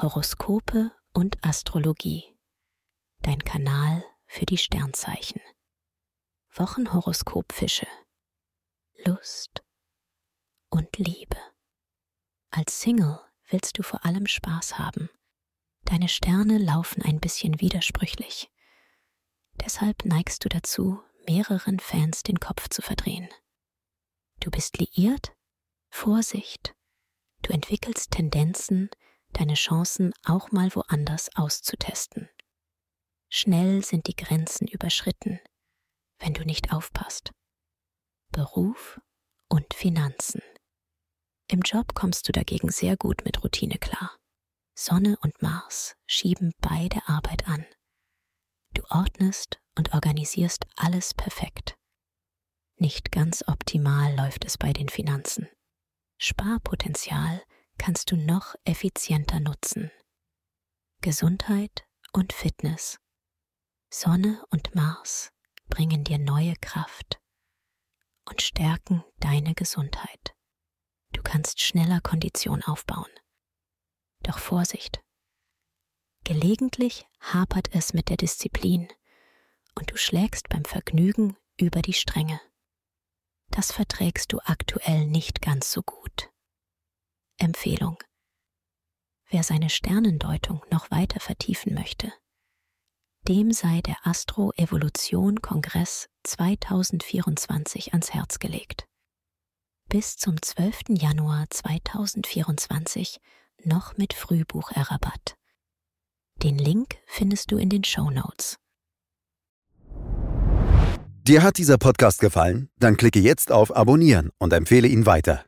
Horoskope und Astrologie. Dein Kanal für die Sternzeichen. Wochenhoroskop Fische. Lust und Liebe. Als Single willst du vor allem Spaß haben. Deine Sterne laufen ein bisschen widersprüchlich. Deshalb neigst du dazu, mehreren Fans den Kopf zu verdrehen. Du bist liiert? Vorsicht! Du entwickelst Tendenzen, deine Chancen auch mal woanders auszutesten. Schnell sind die Grenzen überschritten, wenn du nicht aufpasst. Beruf und Finanzen. Im Job kommst du dagegen sehr gut mit Routine klar. Sonne und Mars schieben beide Arbeit an. Du ordnest und organisierst alles perfekt. Nicht ganz optimal läuft es bei den Finanzen. Sparpotenzial kannst du noch effizienter nutzen. Gesundheit und Fitness. Sonne und Mars bringen dir neue Kraft und stärken deine Gesundheit. Du kannst schneller Kondition aufbauen. Doch Vorsicht. Gelegentlich hapert es mit der Disziplin und du schlägst beim Vergnügen über die Stränge. Das verträgst du aktuell nicht ganz so gut. Empfehlung. Wer seine Sternendeutung noch weiter vertiefen möchte, dem sei der Astro-Evolution-Kongress 2024 ans Herz gelegt. Bis zum 12. Januar 2024 noch mit Frühbucherrabatt. Den Link findest du in den Show Notes. Dir hat dieser Podcast gefallen? Dann klicke jetzt auf Abonnieren und empfehle ihn weiter.